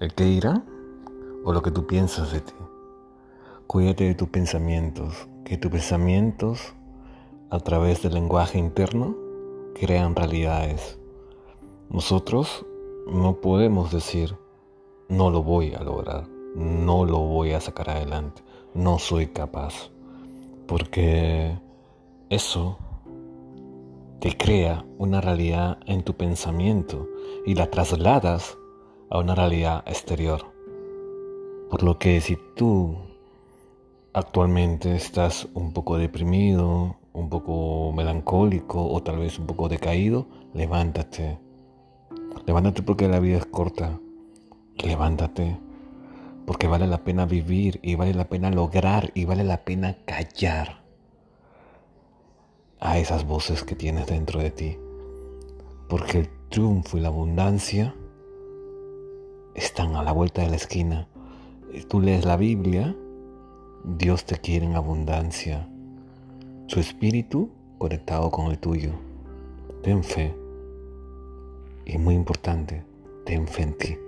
el que irá o lo que tú piensas de ti. Cuídate de tus pensamientos, que tus pensamientos a través del lenguaje interno crean realidades. Nosotros no podemos decir, no lo voy a lograr, no lo voy a sacar adelante, no soy capaz, porque eso te crea una realidad en tu pensamiento y la trasladas a una realidad exterior. Por lo que si tú actualmente estás un poco deprimido, un poco melancólico o tal vez un poco decaído, levántate. Levántate porque la vida es corta. Levántate porque vale la pena vivir y vale la pena lograr y vale la pena callar a esas voces que tienes dentro de ti. Porque el triunfo y la abundancia están a la vuelta de la esquina. Tú lees la Biblia, Dios te quiere en abundancia. Su espíritu conectado con el tuyo. Ten fe. Y muy importante, ten fe en ti.